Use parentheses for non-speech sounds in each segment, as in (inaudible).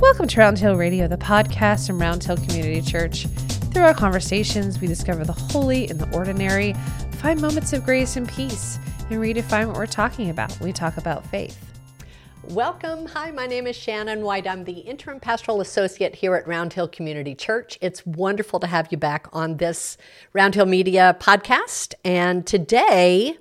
Welcome to Round Hill Radio, the podcast from Round Hill Community Church. Through our conversations, we discover the holy and the ordinary, find moments of grace and peace, and redefine what we're talking about we talk about faith. Welcome. Hi, my name is Shannon White. I'm the interim pastoral associate here at Round Hill Community Church. It's wonderful to have you back on this Round Hill Media podcast. And today,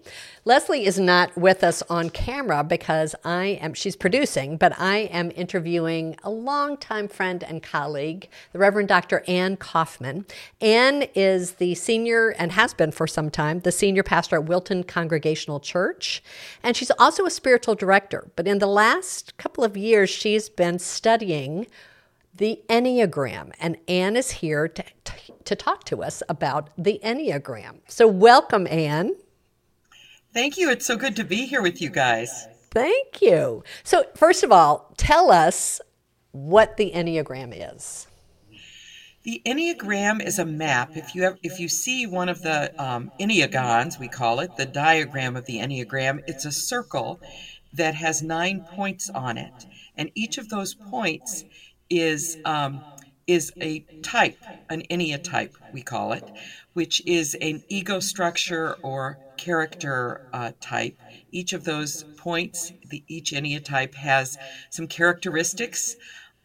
Leslie is not with us on camera because I am, she's producing, but I am interviewing a longtime friend and colleague, the Reverend Dr. Anne Coffman. Anne is the senior, and has been for some time, the senior pastor at Wilton Congregational Church. And she's also a spiritual director. But in the last couple of years, she's been studying the Enneagram. And Anne is here to, to talk to us about the Enneagram. So, welcome, Anne. Thank you. It's so good to be here with you guys. Thank you. So, first of all, tell us what the Enneagram is. The Enneagram is a map. If you have, if you see one of the um, Enneagons, we call it the diagram of the Enneagram, it's a circle that has nine points on it, and each of those points is um, is a type, an Enneatype, we call it, which is an ego structure or character uh, type. Each of those points, the, each Enneatype has some characteristics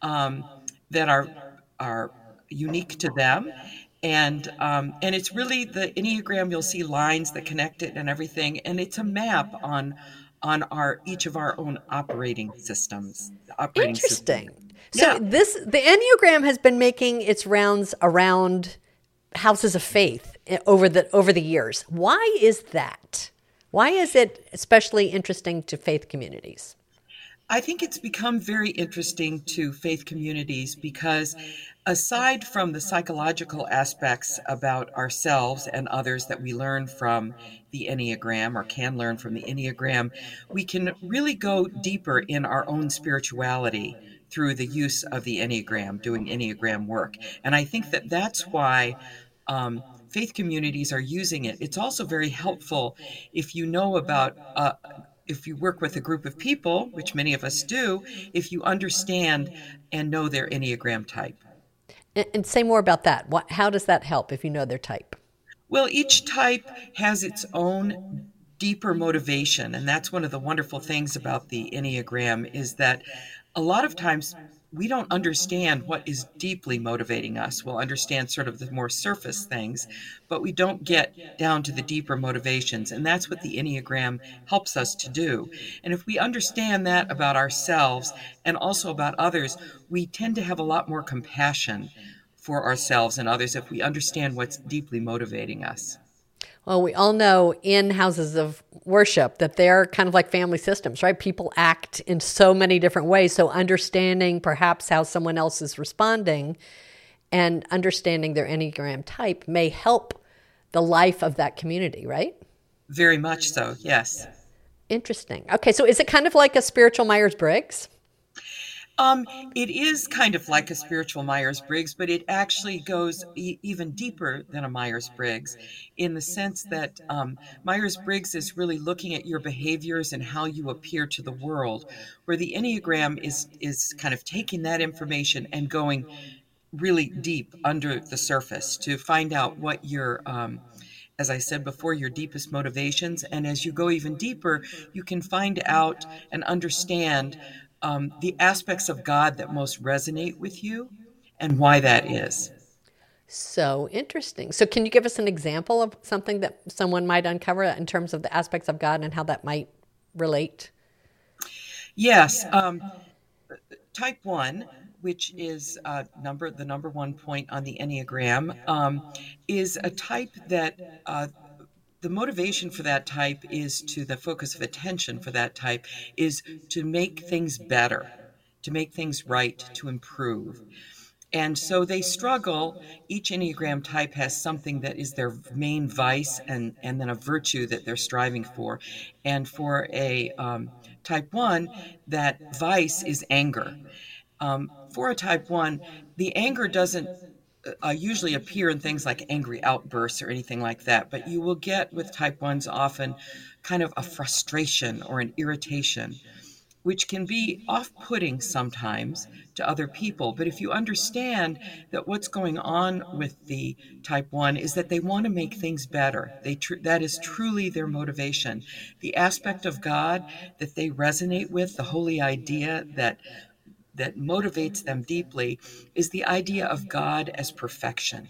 um, that are are unique to them, and um, and it's really the Enneagram. You'll see lines that connect it and everything, and it's a map on on our each of our own operating systems. Operating Interesting. System. So yeah. this the Enneagram has been making its rounds around houses of faith eh, over the over the years. Why is that? Why is it especially interesting to faith communities? I think it's become very interesting to faith communities because aside from the psychological aspects about ourselves and others that we learn from the Enneagram or can learn from the Enneagram, we can really go deeper in our own spirituality through the use of the Enneagram, doing Enneagram work. And I think that that's why um, faith communities are using it. It's also very helpful if you know about. Uh, if you work with a group of people, which many of us do, if you understand and know their Enneagram type. And say more about that. What, how does that help if you know their type? Well, each type has its own deeper motivation, and that's one of the wonderful things about the Enneagram is that a lot of times we don't understand what is deeply motivating us. We'll understand sort of the more surface things, but we don't get down to the deeper motivations. And that's what the Enneagram helps us to do. And if we understand that about ourselves and also about others, we tend to have a lot more compassion for ourselves and others if we understand what's deeply motivating us. Well, we all know in houses of worship that they're kind of like family systems, right? People act in so many different ways. So, understanding perhaps how someone else is responding and understanding their Enneagram type may help the life of that community, right? Very much so, yes. Interesting. Okay, so is it kind of like a spiritual Myers Briggs? Um, it is kind of like a spiritual Myers Briggs, but it actually goes e- even deeper than a Myers Briggs in the sense that um, Myers Briggs is really looking at your behaviors and how you appear to the world, where the Enneagram is, is kind of taking that information and going really deep under the surface to find out what your um, as I said before, your deepest motivations. And as you go even deeper, you can find out and understand um, the aspects of God that most resonate with you and why that is. So interesting. So, can you give us an example of something that someone might uncover in terms of the aspects of God and how that might relate? Yes. Um, type one, which is uh, number the number one point on the Enneagram, um, is a type that uh, the motivation for that type is to the focus of attention for that type is to make things better, to make things right, to improve. And so they struggle. Each Enneagram type has something that is their main vice and, and then a virtue that they're striving for. And for a um, type 1, that vice is anger. Um, for a type 1, the anger doesn't uh, usually appear in things like angry outbursts or anything like that, but you will get with type 1s often kind of a frustration or an irritation. which can be off putting sometimes to other people. But if you understand that what's going on with the type 1 is that they want to make things better, they tr- that is truly their motivation. The aspect of God that they resonate with, the holy idea that that motivates them deeply is the idea of God as perfection.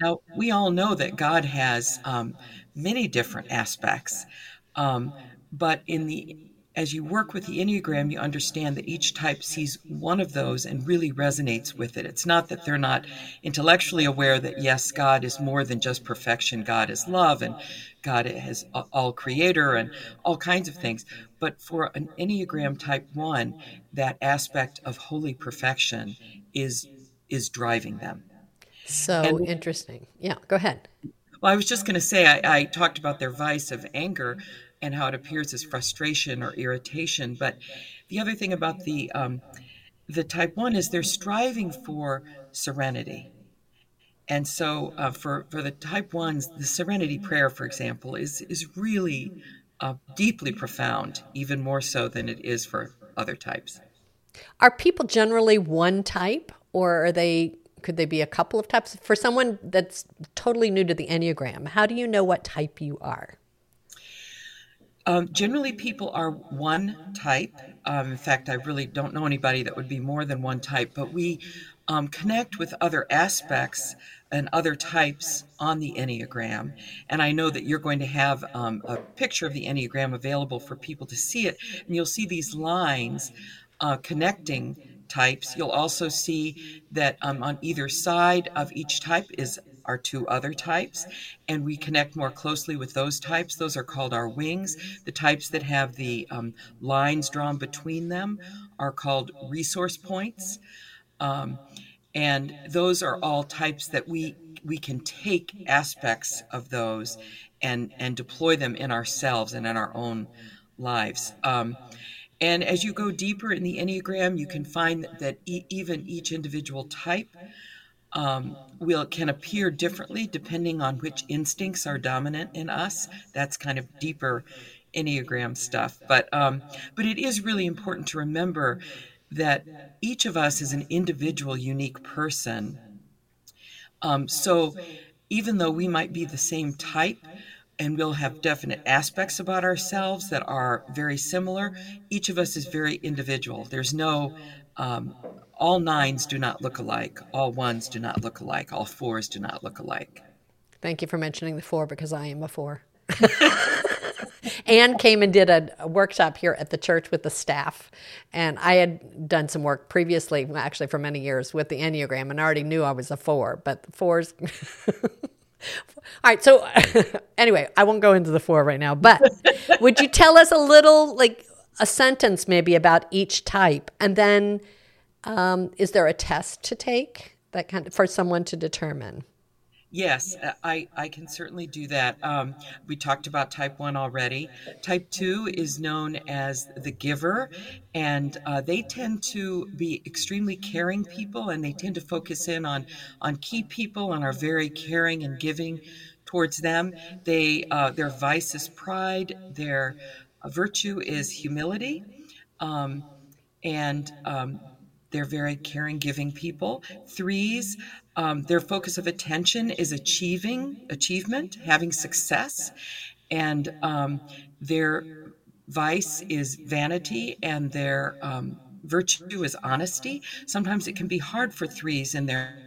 Now, we all know that God has um, many different aspects, um, but in the as you work with the Enneagram, you understand that each type sees one of those and really resonates with it. It's not that they're not intellectually aware that, yes, God is more than just perfection. God is love and God is all creator and all kinds of things. But for an Enneagram type one, that aspect of holy perfection is is driving them. So and, interesting. Yeah, go ahead. Well, I was just going to say, I, I talked about their vice of anger and how it appears as frustration or irritation. But the other thing about the um, the type one is they're striving for serenity. And so, uh, for for the type ones, the serenity prayer, for example, is is really uh, deeply profound, even more so than it is for other types. Are people generally one type, or are they? Could they be a couple of types? For someone that's totally new to the Enneagram, how do you know what type you are? Um, generally, people are one type. Um, in fact, I really don't know anybody that would be more than one type, but we um, connect with other aspects and other types on the Enneagram. And I know that you're going to have um, a picture of the Enneagram available for people to see it. And you'll see these lines uh, connecting types. You'll also see that um, on either side of each type is our two other types, and we connect more closely with those types. Those are called our wings. The types that have the um, lines drawn between them are called resource points. Um, and those are all types that we we can take aspects of those and and deploy them in ourselves and in our own lives. Um, and as you go deeper in the Enneagram, you can find that e- even each individual type um, will can appear differently depending on which instincts are dominant in us. That's kind of deeper enneagram stuff, but um, but it is really important to remember that each of us is an individual, unique person. Um, so even though we might be the same type, and we'll have definite aspects about ourselves that are very similar. Each of us is very individual. There's no um, all nines do not look alike. All ones do not look alike. All fours do not look alike. Thank you for mentioning the four because I am a four. (laughs) Anne came and did a, a, workshop here at the church with the staff. And I had done some work previously, actually for many years, with the Enneagram and I already knew I was a four, but the fours. (laughs) All right. So, (laughs) anyway, I won't go into the four right now, but would you tell us a little, like a sentence maybe about each type? And then um, is there a test to take that kind of, for someone to determine? Yes, I, I can certainly do that. Um, we talked about type 1 already. Type 2 is known as the giver, and uh, they tend to be extremely caring people, and they tend to focus in on, on key people and are very caring and giving towards them. They uh, Their vice is pride, their virtue is humility. Um, and um, they're very caring, giving people. Threes, um, their focus of attention is achieving, achievement, having success, and um, their vice is vanity, and their um, virtue is honesty. Sometimes it can be hard for threes in their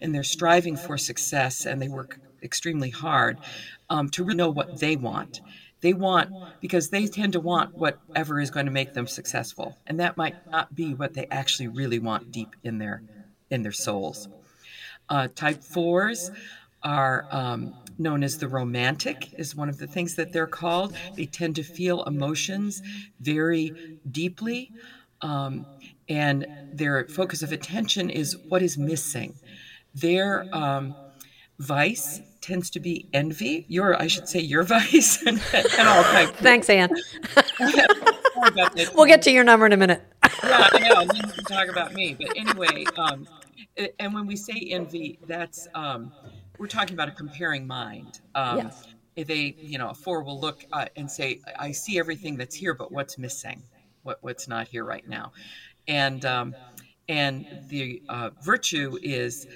in their striving for success, and they work extremely hard um, to really know what they want. They want, because they tend to want whatever is going to make them successful. And that might not be what they actually really want deep in their, in their souls. Uh, type fours are um, known as the romantic, is one of the things that they're called. They tend to feel emotions very deeply. Um, and their focus of attention is what is missing. Their um, vice tends to be envy. Your, I should say, your (laughs) vice, and, and all types. (laughs) Thanks, Anne. (laughs) we'll get to your number in a minute. yeah, I know. And you can talk about me. But anyway, um, and when we say envy, that's um, we're talking about a comparing mind. Um, yes. They, you know, a four will look uh, and say, "I see everything that's here, but what's missing?" what, what's not here right now. And, um, and the uh, virtue is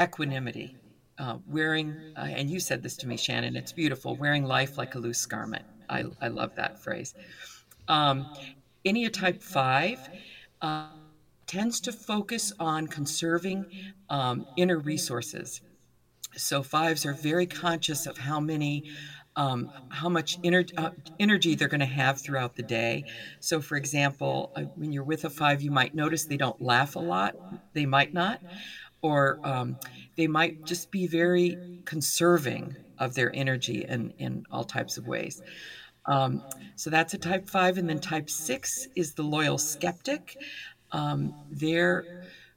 equanimity. Uh, wearing, uh, and you said this to me, Shannon, it's beautiful, wearing life like a loose garment. I, I love that phrase. Um, Enneatype 5 uh, tends to focus on conserving um, inner resources. So fives are very conscious of how many um, how much ener- uh, energy they're going to have throughout the day. So, for example, uh, when you're with a five, you might notice they don't laugh a lot. They might not, or um, they might just be very conserving of their energy in, in all types of ways. Um, so that's a type five. And then type six is the loyal skeptic. Um, their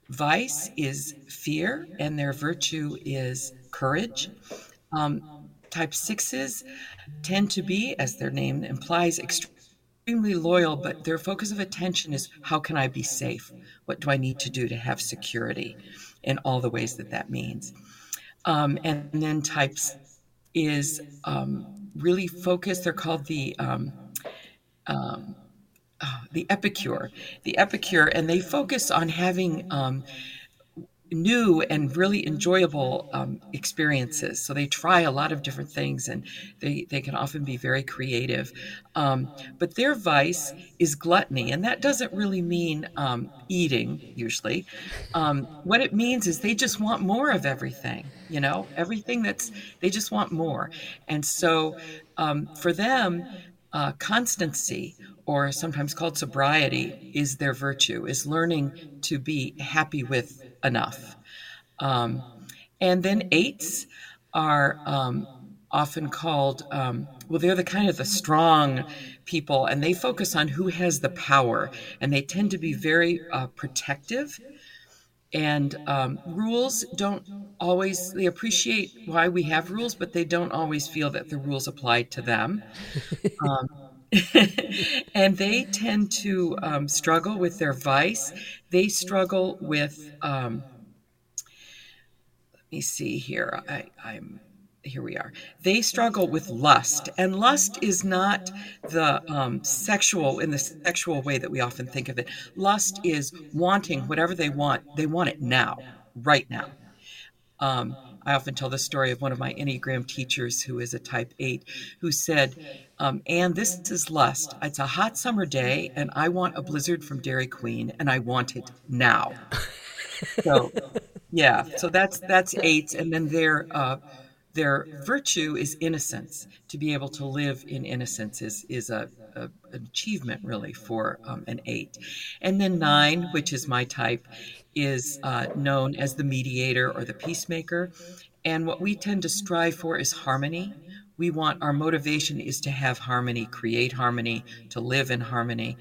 vice is fear, and their virtue is courage. Um, type sixes tend to be, as their name implies, extremely loyal, but their focus of attention is how can I be safe? What do I need to do to have security in all the ways that that means? Um, and then types is um, really focused. They're called the um, um, oh, the epicure, the epicure, and they focus on having um, new and really enjoyable um, experiences. So they try a lot of different things and they, they can often be very creative. Um, but their vice is gluttony, and that doesn't really mean um, eating usually. Um, what it means is they just want more of everything, you know, everything that's, they just want more. And so um, for them, uh, constancy or sometimes called sobriety is their virtue is learning to be happy with enough. Um, and then eights are um, often called, um, well, they're the kind of the strong people, and they focus on who has the power, and they tend to be very uh, protective. And um, rules don't always, they appreciate why we have rules, but they don't always feel that the rules apply to them. (laughs) Um, (laughs) and they tend to um, struggle with their vice. They struggle with, um, let me see here. I, I'm here we are. They struggle with lust, and lust is not the um, sexual in the sexual way that we often think of it. Lust is wanting whatever they want. They want it now, right now. Um, I often tell the story of one of my Enneagram teachers who is a type 8 who said, um, and this is lust. It's a hot summer day, and I want a blizzard from Dairy Queen, and I want it now. (laughs) so, yeah, so that's that's eight, and then their uh, their virtue is innocence. To be able to live in innocence is is a, a an achievement really for um, an eight, and then nine, which is my type, is uh, known as the mediator or the peacemaker, and what we tend to strive for is harmony we want our motivation is to have harmony, create harmony, to live in harmony.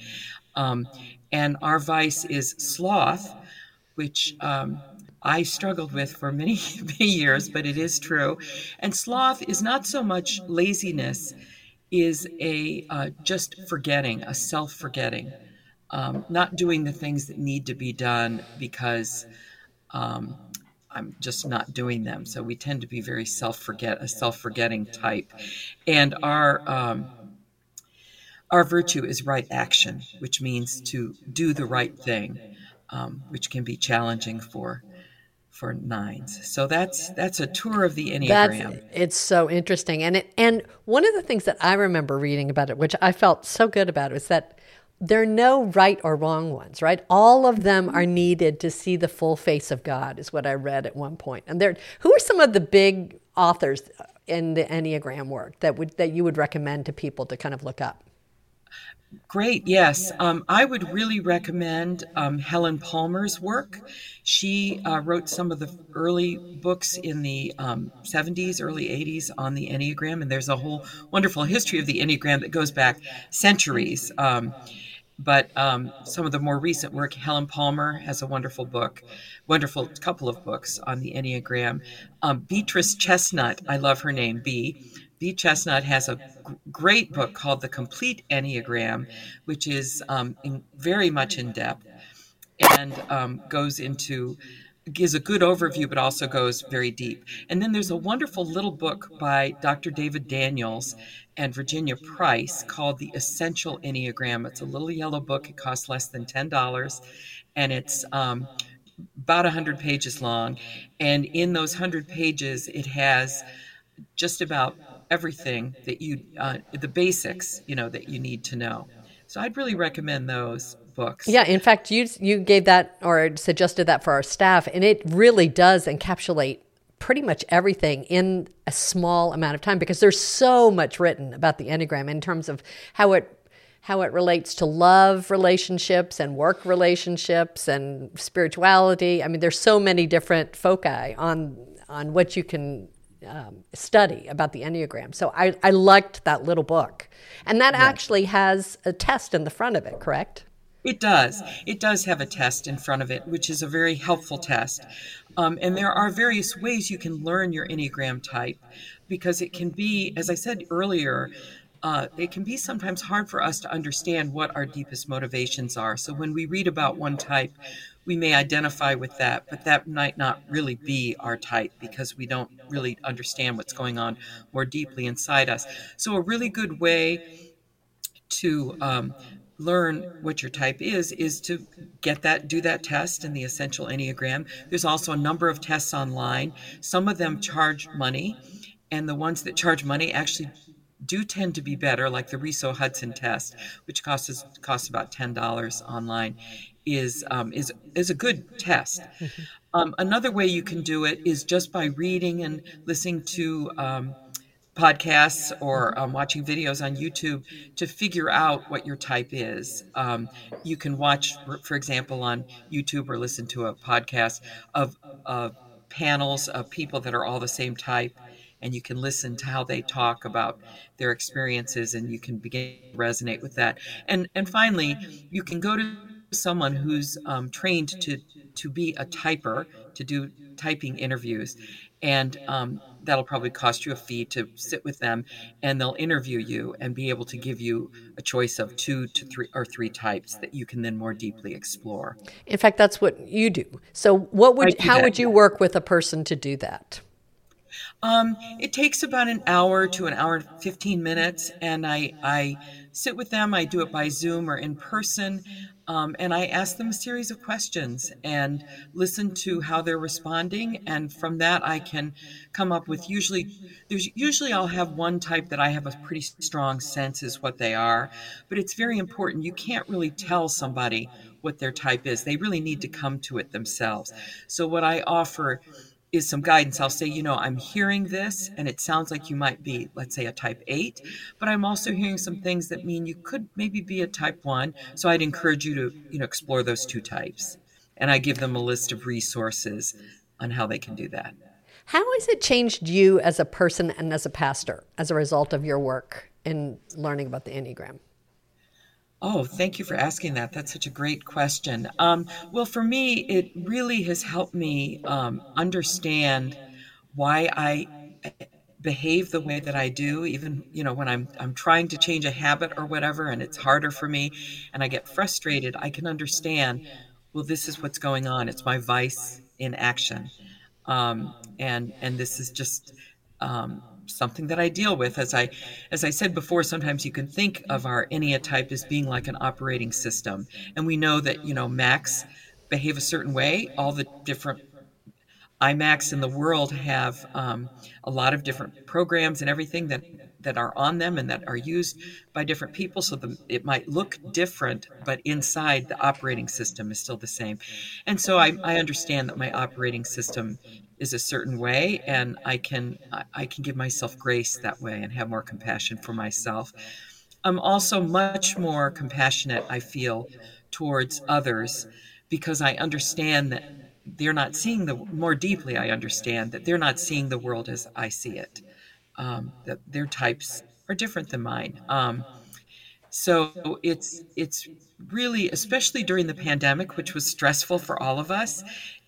Um, and our vice is sloth, which um, I struggled with for many, (laughs) many years, but it is true. And sloth is not so much laziness, is a uh, just forgetting, a self forgetting, um, not doing the things that need to be done because um, I'm just not doing them. So we tend to be very self forget a self forgetting type, and our um, our virtue is right action, which means to do the right thing, um, which can be challenging for for nines. So that's that's a tour of the enneagram. That's, it's so interesting, and it, and one of the things that I remember reading about it, which I felt so good about, was that there are no right or wrong ones, right? All of them are needed to see the full face of God, is what I read at one point. And there, who are some of the big authors in the Enneagram work that would that you would recommend to people to kind of look up? Great, yes. Um, I would really recommend um, Helen Palmer's work. She uh, wrote some of the early books in the um, 70s, early 80s on the Enneagram, and there's a whole wonderful history of the Enneagram that goes back centuries. Um, but um, some of the more recent work, Helen Palmer has a wonderful book, wonderful couple of books on the Enneagram. Um, Beatrice Chestnut, I love her name, B. B. Chestnut has a great book called The Complete Enneagram, which is um, in, very much in depth and um, goes into gives a good overview, but also goes very deep. And then there's a wonderful little book by Dr. David Daniels and Virginia Price called The Essential Enneagram. It's a little yellow book. It costs less than $10, and it's um, about 100 pages long. And in those 100 pages, it has just about everything that you, uh, the basics, you know, that you need to know. So I'd really recommend those books. Yeah, in fact, you you gave that or suggested that for our staff, and it really does encapsulate pretty much everything in a small amount of time because there's so much written about the enneagram in terms of how it how it relates to love relationships and work relationships and spirituality. I mean, there's so many different foci on on what you can um, study about the Enneagram. So I, I liked that little book. And that actually has a test in the front of it, correct? It does. It does have a test in front of it, which is a very helpful test. Um, and there are various ways you can learn your Enneagram type because it can be, as I said earlier, uh, it can be sometimes hard for us to understand what our deepest motivations are. So when we read about one type, we may identify with that, but that might not really be our type because we don't really understand what's going on more deeply inside us. So, a really good way to um, learn what your type is is to get that do that test in the essential enneagram. There's also a number of tests online. Some of them charge money and the ones that charge money actually do tend to be better like the Riso Hudson test which costs costs about $10 online is um, is is a good test mm-hmm. um, another way you can do it is just by reading and listening to um, podcasts or um, watching videos on YouTube to figure out what your type is. Um, you can watch, for example, on YouTube or listen to a podcast of, of panels of people that are all the same type. And you can listen to how they talk about their experiences, and you can begin to resonate with that. And and finally, you can go to someone who's um, trained to to be a typer to do typing interviews, and um, that'll probably cost you a fee to sit with them and they'll interview you and be able to give you a choice of two to three or three types that you can then more deeply explore. In fact that's what you do. So what would how that, would you work with a person to do that um, it takes about an hour to an hour and 15 minutes and i i sit with them i do it by zoom or in person um, and I ask them a series of questions and listen to how they're responding. And from that, I can come up with usually, there's usually I'll have one type that I have a pretty strong sense is what they are. But it's very important. You can't really tell somebody what their type is, they really need to come to it themselves. So, what I offer is some guidance. I'll say, you know, I'm hearing this and it sounds like you might be, let's say, a type 8, but I'm also hearing some things that mean you could maybe be a type 1. So I'd encourage you to, you know, explore those two types. And I give them a list of resources on how they can do that. How has it changed you as a person and as a pastor as a result of your work in learning about the Enneagram? Oh, thank you for asking that. That's such a great question. Um, well, for me, it really has helped me um, understand why I behave the way that I do, even you know when I'm I'm trying to change a habit or whatever, and it's harder for me, and I get frustrated. I can understand. Well, this is what's going on. It's my vice in action, um, and and this is just um, something that I deal with. As I, as I said before, sometimes you can think of our Enneatype as being like an operating system, and we know that you know Macs behave a certain way. All the different iMacs in the world have um, a lot of different programs and everything that that are on them and that are used by different people. So the, it might look different, but inside the operating system is still the same. And so I, I understand that my operating system is a certain way and i can i can give myself grace that way and have more compassion for myself. I'm also much more compassionate i feel towards others because i understand that they're not seeing the more deeply i understand that they're not seeing the world as i see it. Um, that their types are different than mine. Um, so it's it's really especially during the pandemic which was stressful for all of us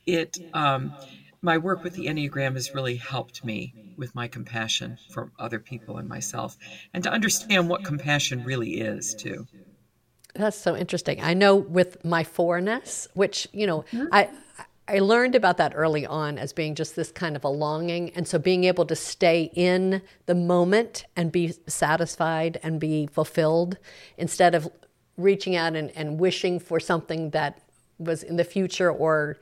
it um, my work with the Enneagram has really helped me with my compassion for other people and myself, and to understand what compassion really is, too. That's so interesting. I know with my fourness, which, you know, mm-hmm. I I learned about that early on as being just this kind of a longing. And so being able to stay in the moment and be satisfied and be fulfilled instead of reaching out and, and wishing for something that was in the future or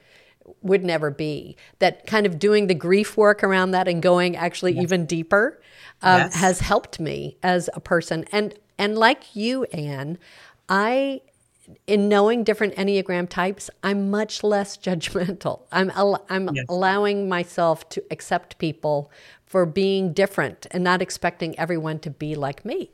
would never be. That kind of doing the grief work around that and going actually yes. even deeper um, yes. has helped me as a person. And and like you, Anne, I in knowing different enneagram types, I'm much less (laughs) judgmental. I'm al- I'm yes. allowing myself to accept people for being different and not expecting everyone to be like me.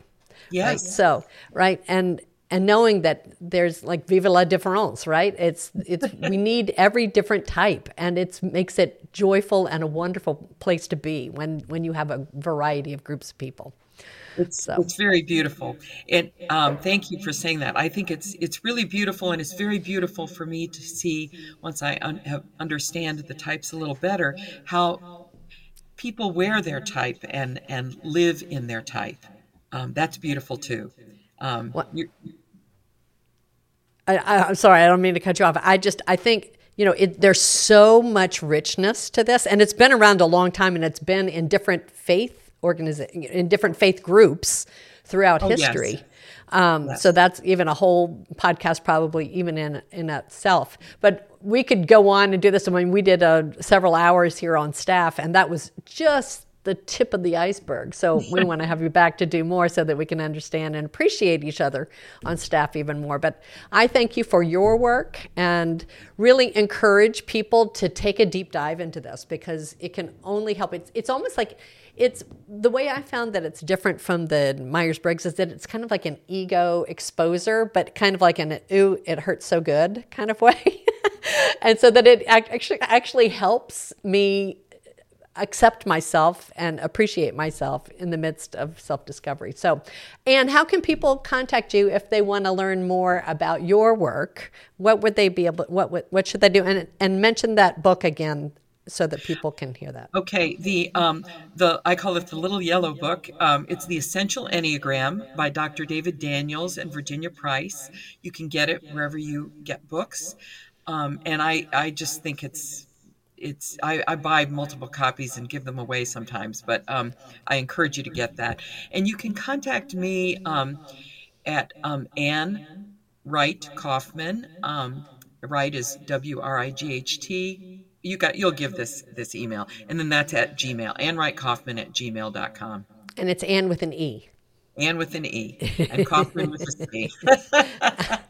Yes. Right? So right and and knowing that there's like vive la différence, right? It's it's (laughs) we need every different type, and it makes it joyful and a wonderful place to be when when you have a variety of groups of people. It's so. it's very beautiful, and um, thank you for saying that. I think it's it's really beautiful, and it's very beautiful for me to see once I un- understand the types a little better how people wear their type and and live in their type. Um, that's beautiful too. Um, I, am sorry, I don't mean to cut you off. I just, I think, you know, it, there's so much richness to this, and it's been around a long time, and it's been in different faith organizations, in different faith groups throughout oh, history. Yes. Um, yes. So that's even a whole podcast, probably even in in itself. But we could go on and do this. I mean, we did uh, several hours here on staff, and that was just the tip of the iceberg. So we want to have you back to do more so that we can understand and appreciate each other on staff even more. But I thank you for your work and really encourage people to take a deep dive into this because it can only help. It's, it's almost like it's the way I found that it's different from the Myers Briggs is that it's kind of like an ego exposer, but kind of like an ooh, it hurts so good kind of (laughs) way. and so that it actually actually helps me accept myself and appreciate myself in the midst of self discovery. So, and how can people contact you if they want to learn more about your work? What would they be able? What what, what should they do? And and mention that book again so that people can hear that. Okay, the um, the I call it the Little Yellow Book. Um, it's the Essential Enneagram by Dr. David Daniels and Virginia Price. You can get it wherever you get books, um, and I I just think it's it's I, I, buy multiple copies and give them away sometimes, but um, I encourage you to get that. And you can contact me um, at um, Anne Wright Coffman. Um, Wright is W R I G H T. You got you'll give this this email, and then that's at Gmail. Anne Wright Coffman at gmail.com. And it's Anne with an E. Anne with an E, and (laughs) Coffman with a C. (laughs)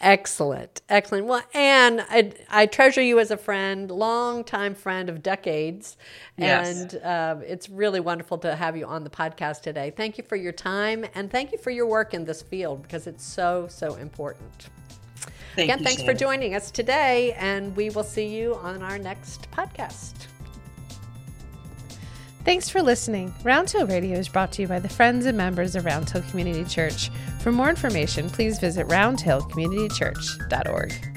Excellent, excellent. Well, Anne, I, I treasure you as a friend, longtime friend of decades, yes. and uh, it's really wonderful to have you on the podcast today. Thank you for your time, and thank you for your work in this field because it's so so important. Thank Again, you, thanks Shannon. for joining us today, and we will see you on our next podcast. Thanks for listening. Roundhill Radio is brought to you by the friends and members of Roundhill Community Church. For more information, please visit roundhillcommunitychurch.org.